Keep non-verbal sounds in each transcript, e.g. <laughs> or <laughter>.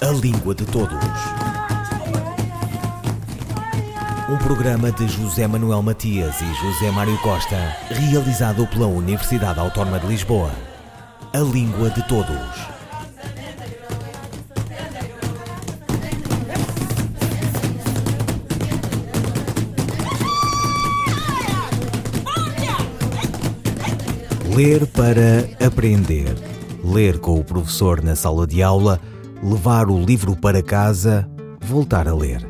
A Língua de Todos. Um programa de José Manuel Matias e José Mário Costa, realizado pela Universidade Autónoma de Lisboa. A Língua de Todos. Ler para aprender. Ler com o professor na sala de aula, levar o livro para casa, voltar a ler.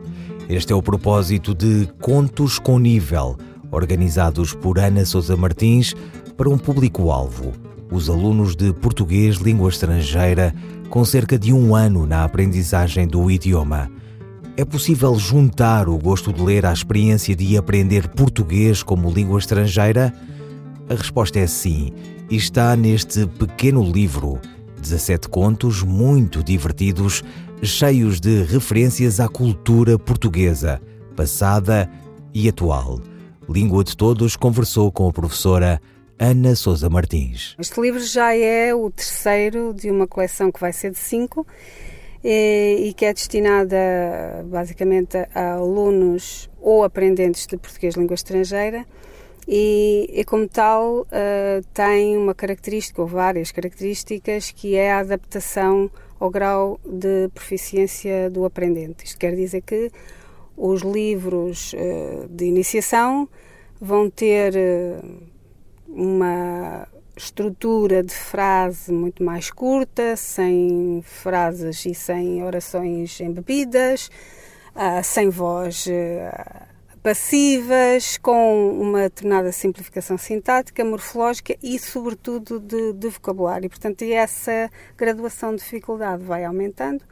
Este é o propósito de Contos com Nível, organizados por Ana Sousa Martins para um público-alvo, os alunos de português língua estrangeira com cerca de um ano na aprendizagem do idioma. É possível juntar o gosto de ler à experiência de aprender português como língua estrangeira? A resposta é sim, e está neste pequeno livro. 17 contos muito divertidos, cheios de referências à cultura portuguesa, passada e atual. Língua de Todos conversou com a professora Ana Sousa Martins. Este livro já é o terceiro de uma coleção que vai ser de cinco e, que é destinada basicamente a alunos ou aprendentes de português língua estrangeira e, e como tal uh, tem uma característica ou várias características que é a adaptação ao grau de proficiência do aprendente. Isto quer dizer que os livros uh, de iniciação vão ter uh, uma estrutura de frase muito mais curta, sem frases e sem orações embebidas, sem voz passivas, com uma determinada simplificação sintática, morfológica e, sobretudo, de, de vocabulário. Portanto, essa graduação de dificuldade vai aumentando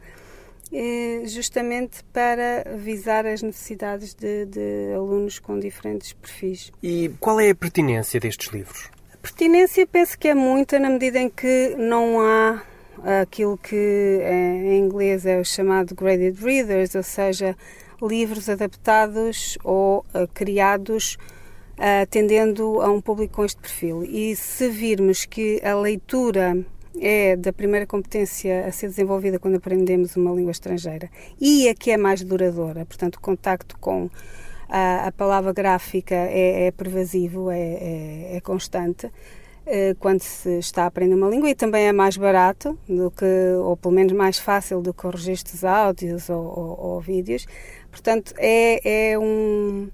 eh, justamente para visar as necessidades de, de, alunos com diferentes perfis. E qual é a pertinência destes livros? A pertinência penso que é muita na medida em que não há aquilo que em inglês é o chamado graded readers, ou seja, livros adaptados ou uh, criados uh, atendendo a um público com este perfil. E se virmos que a leitura é da primeira competência a ser desenvolvida quando aprendemos uma língua estrangeira e a que é mais duradoura, portanto, o contacto com a, a palavra gráfica é, é pervasivo, é, é, é constante eh, quando se está a aprender uma língua e também é mais barato do que, ou pelo menos mais fácil do que os registros áudios ou, ou, ou vídeos. Portanto, é, é um,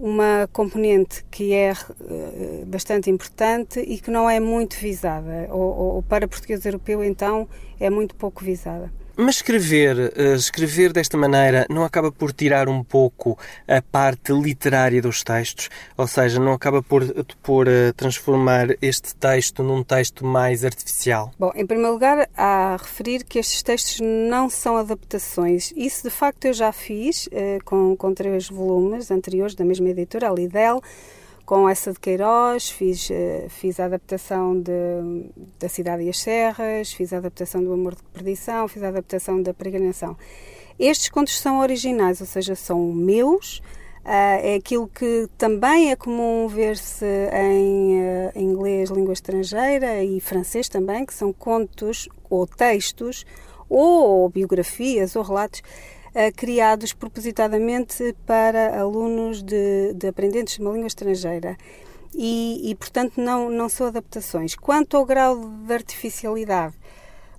uma componente que é uh, bastante importante e que não é muito visada, ou, ou para português europeu, então, é muito pouco visada. Mas escrever, eh, escrever desta maneira não acaba por tirar um pouco a parte literária dos textos? Ou seja, não acaba por, por eh, transformar este texto num texto mais artificial? Bom, em primeiro lugar, há a referir que estes textos não são adaptações. Isso, de facto, eu já fiz eh, com, com três volumes anteriores da mesma editora, a Lidl com essa de Queiroz, fiz, eh, fiz a adaptação de, da Cidade e as Serras, fiz a adaptação do Amor de Perdição, fiz a adaptação da Peregrinação. Estes contos são originais, ou seja, são meus, Uh, é aquilo que também é comum ver-se em uh, inglês, língua estrangeira e francês também, que são contos ou textos ou biografias ou relatos criados propositadamente para alunos de, de aprendentes de uma língua estrangeira. E, e, portanto, não, não são adaptações. Quanto ao grau de artificialidade,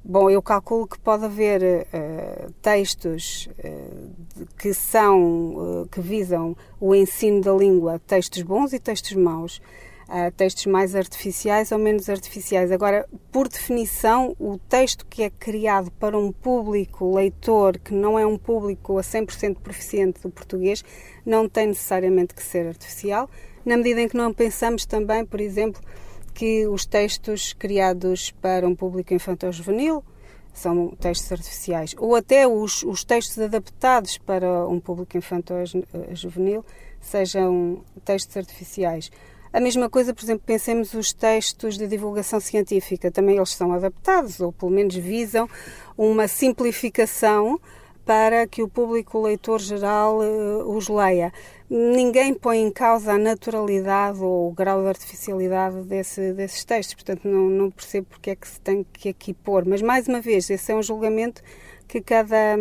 bom, eu calculo que pode haver uh, textos uh, que são, uh, que visam o ensino da língua, textos bons e textos maus uh, textos mais artificiais ou menos artificiais. Agora, por definição, o texto que é criado para um público leitor que não é um público a 100% proficiente do português não tem necessariamente que ser artificial, na medida em que não pensamos também, por exemplo, que os textos criados para um público infantil-juvenil são textos artificiais, ou até os, os textos adaptados para um público infantil-juvenil sejam textos artificiais. A mesma coisa, por exemplo, pensemos os textos de divulgação científica, também eles são adaptados, ou pelo menos visam uma simplificação para que o público leitor geral uh, os leia. Ninguém põe em causa a naturalidade ou o grau de artificialidade desse, desses textos, portanto não, não percebo porque é que se tem que aqui pôr. Mas mais uma vez, esse é um julgamento que cada,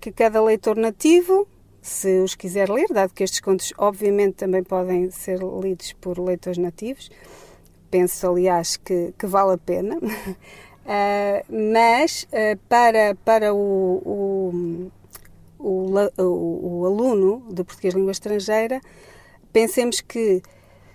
que cada leitor nativo, se os quiser ler, dado que estes contos obviamente também podem ser lidos por leitores nativos, penso aliás que, que vale a pena. Uh, <laughs> mas uh, para, para o, o, o, o, aluno de português língua estrangeira, pensemos que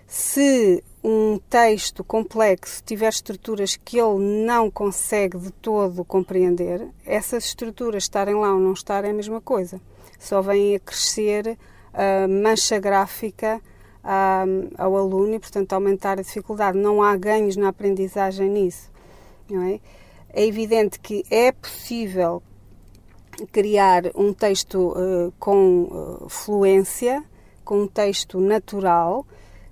se um texto complexo tiver estruturas que ele não consegue de todo compreender, essas estruturas estarem lá ou não estarem é a mesma coisa. Só vem a crescer a mancha gráfica ao aluno e, portanto, aumentar a dificuldade. Não há ganhos na aprendizagem nisso. É? é evidente que é possível criar um texto uh, com uh, fluência, com um texto natural.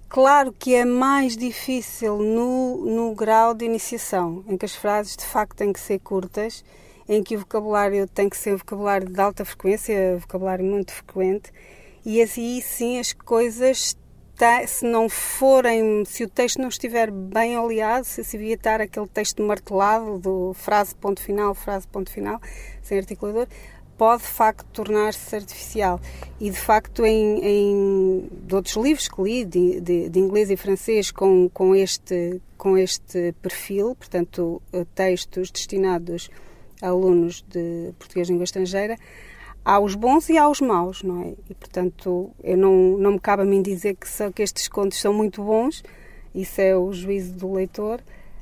Claro que é mais difícil no, no grau de iniciação, em que as frases de facto têm que ser curtas, em que o vocabulário tem que ser vocabulário de alta frequência, vocabulário muito frequente, e assim sim as coisas se não forem, se o texto não estiver bem oleado, se se evitar aquele texto martelado do frase ponto final, frase ponto final, sem articulador, pode de facto tornar-se artificial. E de facto, em, em de outros livros que li, de, de, de, inglês e francês, com, com, este, com este perfil, portanto, textos destinados alunos de português de língua estrangeira, há os bons e há os maus, não é? E portanto, eu não, não me cabe a mim dizer que, são, que estes contos são muito bons, isso é o juízo do leitor,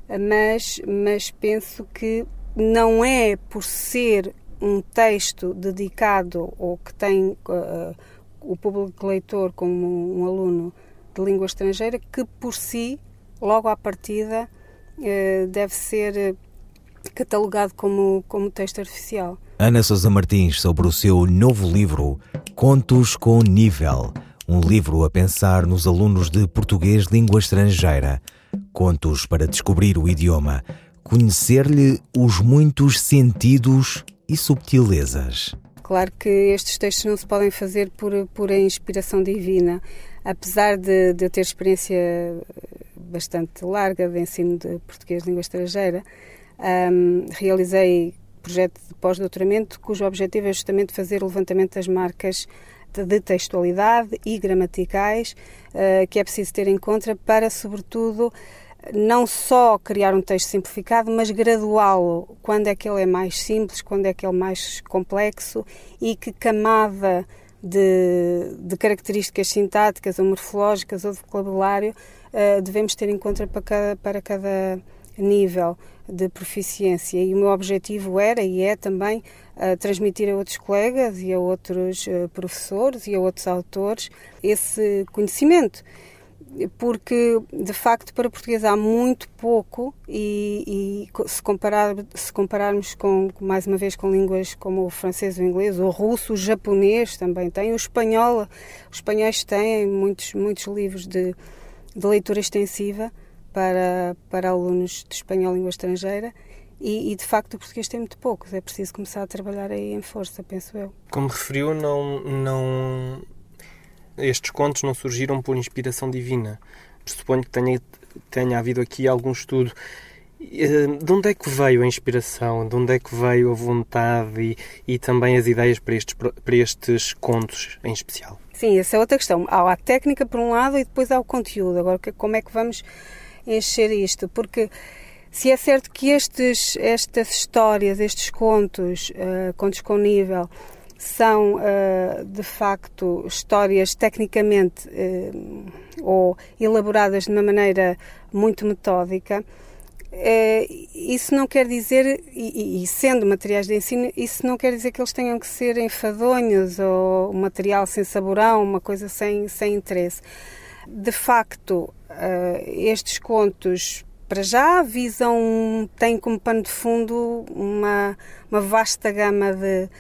mas, mas penso que não é por ser um texto dedicado ou que tem uh, o público leitor como um aluno de língua estrangeira que por si, logo à partida, uh, deve ser catalogado como, como texto artificial. Ana Sousa Martins sobre o seu novo livro Contos com Nível, um livro a pensar nos alunos de português língua estrangeira. Contos para descobrir o idioma, conhecer-lhe os muitos sentidos e subtilezas. Claro que estes textos não se podem fazer por pura inspiração divina. Apesar de, de eu ter experiência bastante larga de ensino de português língua estrangeira, um, realizei projeto de pós-doutoramento cujo objetivo é justamente fazer o levantamento das marcas de textualidade e gramaticais uh, que é preciso ter em conta para, sobretudo, não só criar um texto simplificado, mas graduá-lo. Quando é que ele é mais simples, quando é que ele é mais complexo e que camada de, de características sintáticas ou morfológicas ou de vocabulário uh, devemos ter em conta para cada, para cada nível de proficiência. E o meu objetivo era e é também uh, transmitir a outros colegas e a outros uh, professores e a outros autores esse conhecimento. Porque de facto para português há muito pouco e, e, se, comparar, se compararmos com mais uma vez com línguas como o francês, o inglês, o russo, o japonês também tem, o espanhol, os espanhóis têm muitos muitos livros de, de leitura extensiva para, para alunos de espanhol língua estrangeira e, e, de facto o português tem muito poucos. É preciso começar a trabalhar aí em força, penso eu. Como referiu, não, não estes contos não surgiram por inspiração divina. Suponho que tenha, tenha havido aqui algum estudo. Eh, de onde é que veio a inspiração? De onde é que veio a vontade e, e também as ideias para estes, para estes contos em especial? Sim, essa é outra questão. Há a técnica por um lado e depois há o conteúdo. Agora, como é que vamos encher isto, porque se é certo que estes, estas histórias, estes contos, uh, contos com nível, são uh, de facto histórias tecnicamente uh, ou elaboradas de uma maneira muito metódica, isso não quer dizer, e, e, sendo materiais de ensino, isso não quer dizer que eles tenham que ser enfadonhos ou material sem saborão, uma coisa sem, sem interesse. De facto, estes contos, para já, visam, têm como pano de fundo uma, uma vasta gama de,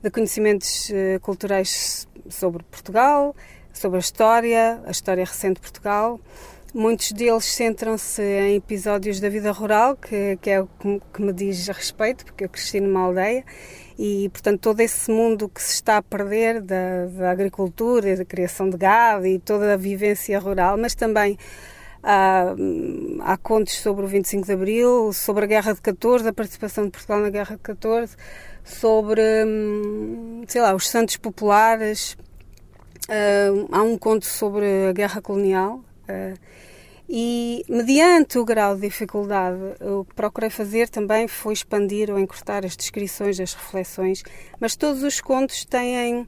de conhecimentos uh, culturais sobre Portugal, sobre a história, a história recente de Portugal. Muitos deles centram-se em episódios da vida rural, que, que é o que, me diz a respeito, porque eu cresci numa aldeia e, portanto, todo esse mundo que se está a perder da, da agricultura, da criação de gado e toda a vivência rural, mas também há, há contos sobre o 25 de Abril, sobre a Guerra de 14, a participação de Portugal na Guerra de 14, sobre, hum, sei lá, os santos populares. Uh, há um conto sobre a Guerra Colonial. Uh, e, mediante o grau de dificuldade, o que procurei fazer também foi expandir ou encurtar as descrições, as reflexões, mas todos os contos têm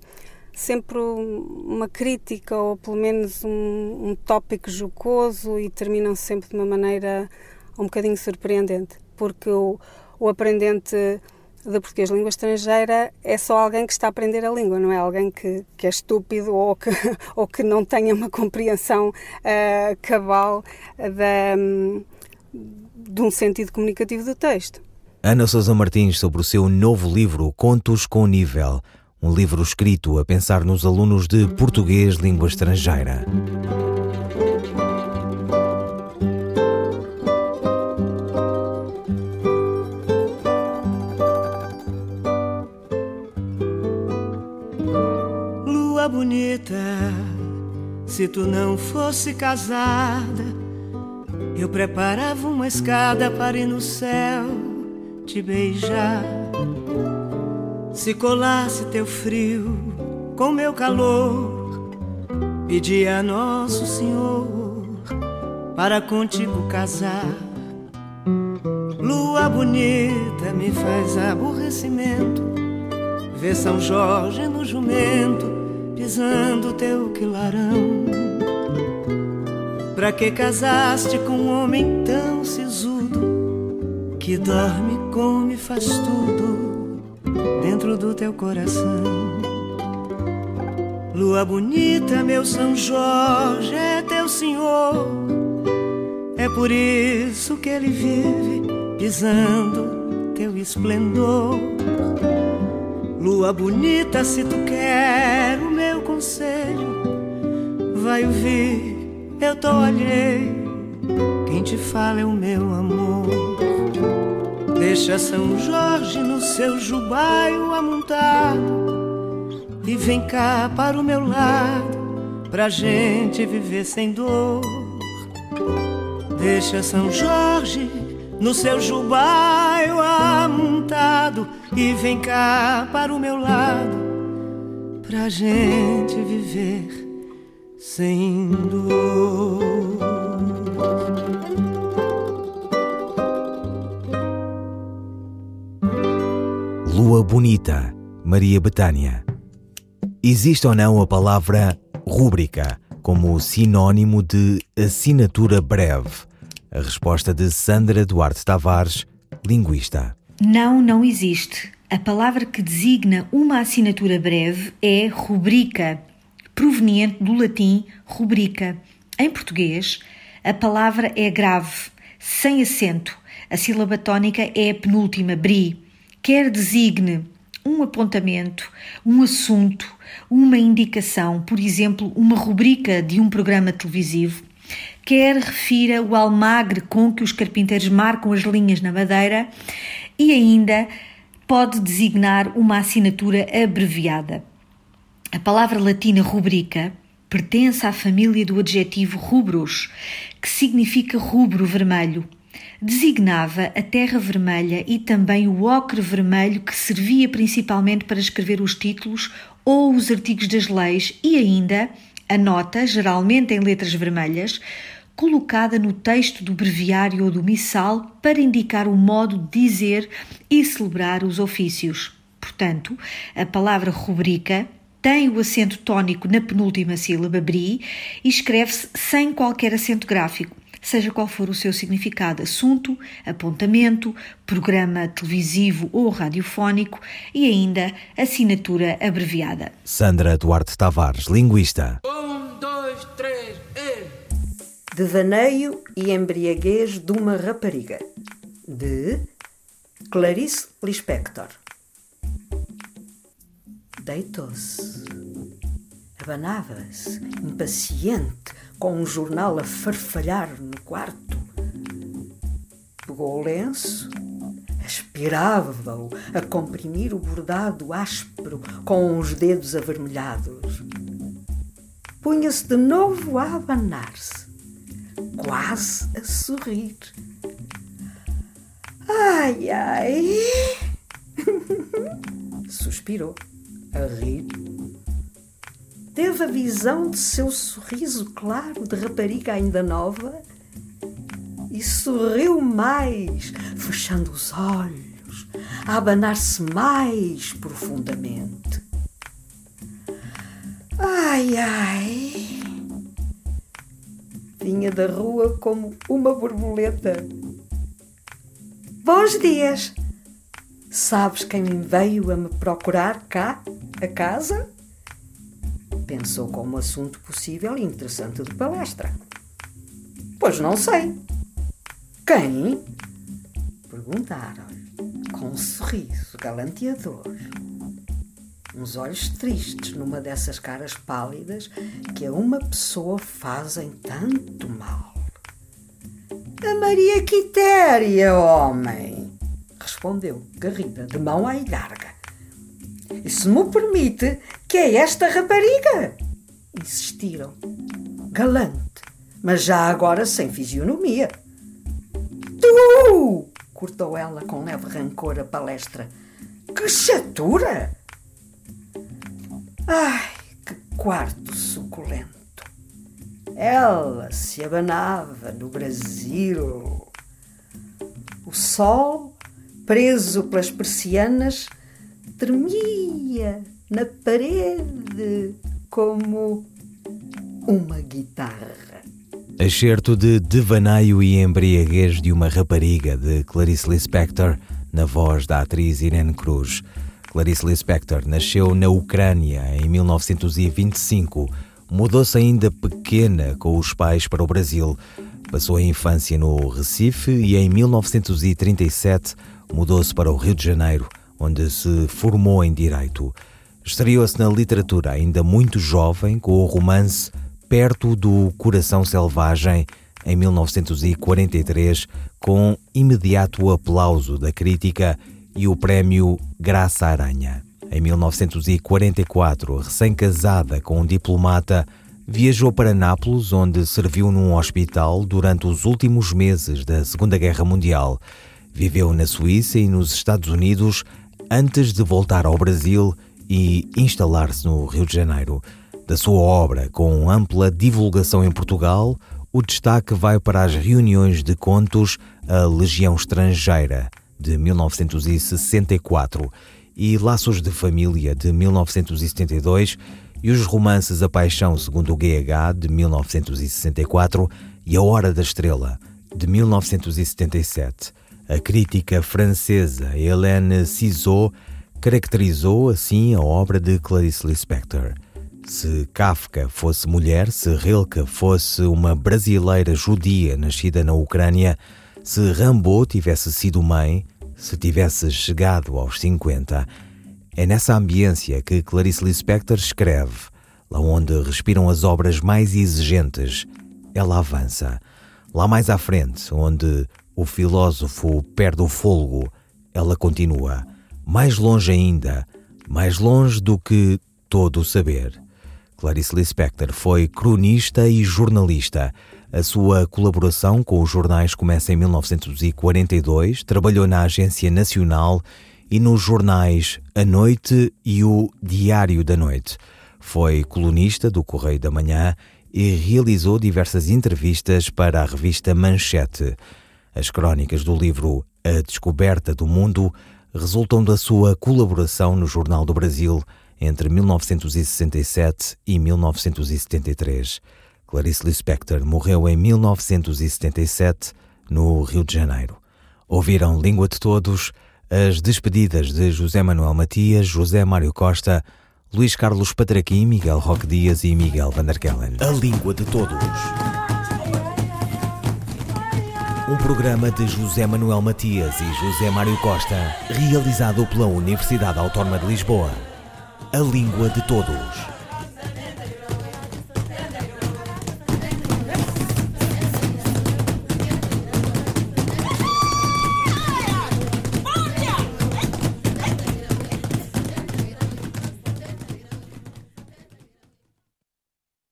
sempre uma crítica ou pelo menos um, um tópico jocoso e terminam sempre de uma maneira um bocadinho surpreendente, porque o, o aprendente de português língua estrangeira é só alguém que está a aprender a língua, não é alguém que, que é estúpido ou que, <laughs> ou que não tenha uma compreensão uh, cabal um, de um sentido comunicativo do texto. Ana Sousa Martins sobre o seu novo livro Contos com Nível, um livro escrito a pensar nos alunos de português língua estrangeira. Se tu não fosse casada, eu preparava uma escada para ir no céu te beijar. Se colasse teu frio com meu calor, pedia a Nosso Senhor para contigo casar. Lua bonita me faz aborrecimento, ver São Jorge no jumento pisando teu quilarão. Pra que casaste com um homem tão sisudo que dorme, come, faz tudo dentro do teu coração? Lua bonita, meu São Jorge é teu senhor. É por isso que ele vive pisando teu esplendor. Lua bonita, se tu quer conselho, vai ouvir, eu tô alheio. Quem te fala é o meu amor. Deixa São Jorge no seu jubaio amontado e vem cá para o meu lado, pra gente viver sem dor. Deixa São Jorge no seu jubaio amontado e vem cá para o meu lado pra gente viver sem dor. Lua Bonita, Maria Betânia. Existe ou não a palavra rúbrica como sinônimo de assinatura breve? A resposta de Sandra Duarte Tavares, linguista. Não, não existe. A palavra que designa uma assinatura breve é rubrica, proveniente do latim rubrica. Em português, a palavra é grave, sem acento. A sílaba tónica é a penúltima, bri. Quer designe um apontamento, um assunto, uma indicação, por exemplo, uma rubrica de um programa televisivo, quer refira o almagre com que os carpinteiros marcam as linhas na madeira e ainda pode designar uma assinatura abreviada. A palavra latina rubrica pertence à família do adjetivo rubros, que significa rubro vermelho. Designava a terra vermelha e também o ocre vermelho que servia principalmente para escrever os títulos ou os artigos das leis e ainda a nota, geralmente em letras vermelhas, colocada no texto do breviário ou do missal para indicar o modo de dizer e celebrar os ofícios. Portanto, a palavra rubrica tem o acento tónico na penúltima sílaba bri e escreve-se sem qualquer acento gráfico, seja qual for o seu significado, assunto, apontamento, programa televisivo ou radiofónico e ainda assinatura abreviada. Sandra Duarte Tavares, linguista. Um, dois, três. Devaneio e embriaguez de uma rapariga, de Clarice Lispector. Deitou-se. Abanava-se, impaciente, com um jornal a farfalhar no quarto. Pegou o lenço, aspirava-o a comprimir o bordado áspero com os dedos avermelhados. Punha-se de novo a abanar-se, quase a sorrir. Ai, ai! <laughs> Suspirou, a rir. Teve a visão de seu sorriso claro de rapariga ainda nova e sorriu mais, fechando os olhos, a abanar-se mais profundamente. Ai, ai! Vinha da rua como uma borboleta. Bons dias! Sabes quem veio a me procurar cá, a casa? Pensou como assunto possível e interessante de palestra. Pois não sei. Quem? Perguntaram-lhe, com um sorriso galanteador. Uns olhos tristes numa dessas caras pálidas que a uma pessoa fazem tanto mal. A Maria Quitéria, homem, respondeu Garrida, de mão à larga. E se me permite, que é esta rapariga? Insistiram. Galante, mas já agora sem fisionomia. Tu! cortou ela com leve rancor a palestra. Que chatura! Ai, que quarto suculento! Ela se abanava no Brasil. O sol, preso pelas persianas, tremia na parede como uma guitarra. Excerto de Devaneio e Embriaguez de uma Rapariga, de Clarice Lispector, na voz da atriz Irene Cruz. Clarice Lispector nasceu na Ucrânia em 1925. Mudou-se ainda pequena com os pais para o Brasil. Passou a infância no Recife e em 1937 mudou-se para o Rio de Janeiro, onde se formou em Direito. Estreou-se na literatura ainda muito jovem com o romance Perto do Coração Selvagem, em 1943, com imediato aplauso da crítica e o prémio Graça Aranha. Em 1944, recém-casada com um diplomata, viajou para Nápoles, onde serviu num hospital durante os últimos meses da Segunda Guerra Mundial. Viveu na Suíça e nos Estados Unidos antes de voltar ao Brasil e instalar-se no Rio de Janeiro. Da sua obra, com ampla divulgação em Portugal, o destaque vai para as reuniões de contos A Legião Estrangeira, de 1964, e Laços de Família, de 1972, e os romances A Paixão segundo o GH, de 1964, e A Hora da Estrela, de 1977. A crítica francesa Hélène Cizot caracterizou assim a obra de Clarice Lispector. Se Kafka fosse mulher, se Rilke fosse uma brasileira judia nascida na Ucrânia, se Rambo tivesse sido mãe, se tivesse chegado aos 50, é nessa ambiência que Clarice Lispector escreve, lá onde respiram as obras mais exigentes, ela avança. Lá mais à frente, onde o filósofo perde o fôlego, ela continua. Mais longe ainda, mais longe do que todo o saber. Clarice Lispector foi cronista e jornalista. A sua colaboração com os jornais começa em 1942, trabalhou na Agência Nacional e nos jornais A Noite e o Diário da Noite. Foi colunista do Correio da Manhã e realizou diversas entrevistas para a revista Manchete. As crónicas do livro A Descoberta do Mundo resultam da sua colaboração no Jornal do Brasil entre 1967 e 1973. Clarice Lispector morreu em 1977 no Rio de Janeiro. Ouviram Língua de Todos, as despedidas de José Manuel Matias, José Mário Costa, Luís Carlos Patraquim, Miguel Roque Dias e Miguel Van der Kellen. A Língua de Todos. Um programa de José Manuel Matias e José Mário Costa, realizado pela Universidade Autónoma de Lisboa. A Língua de Todos.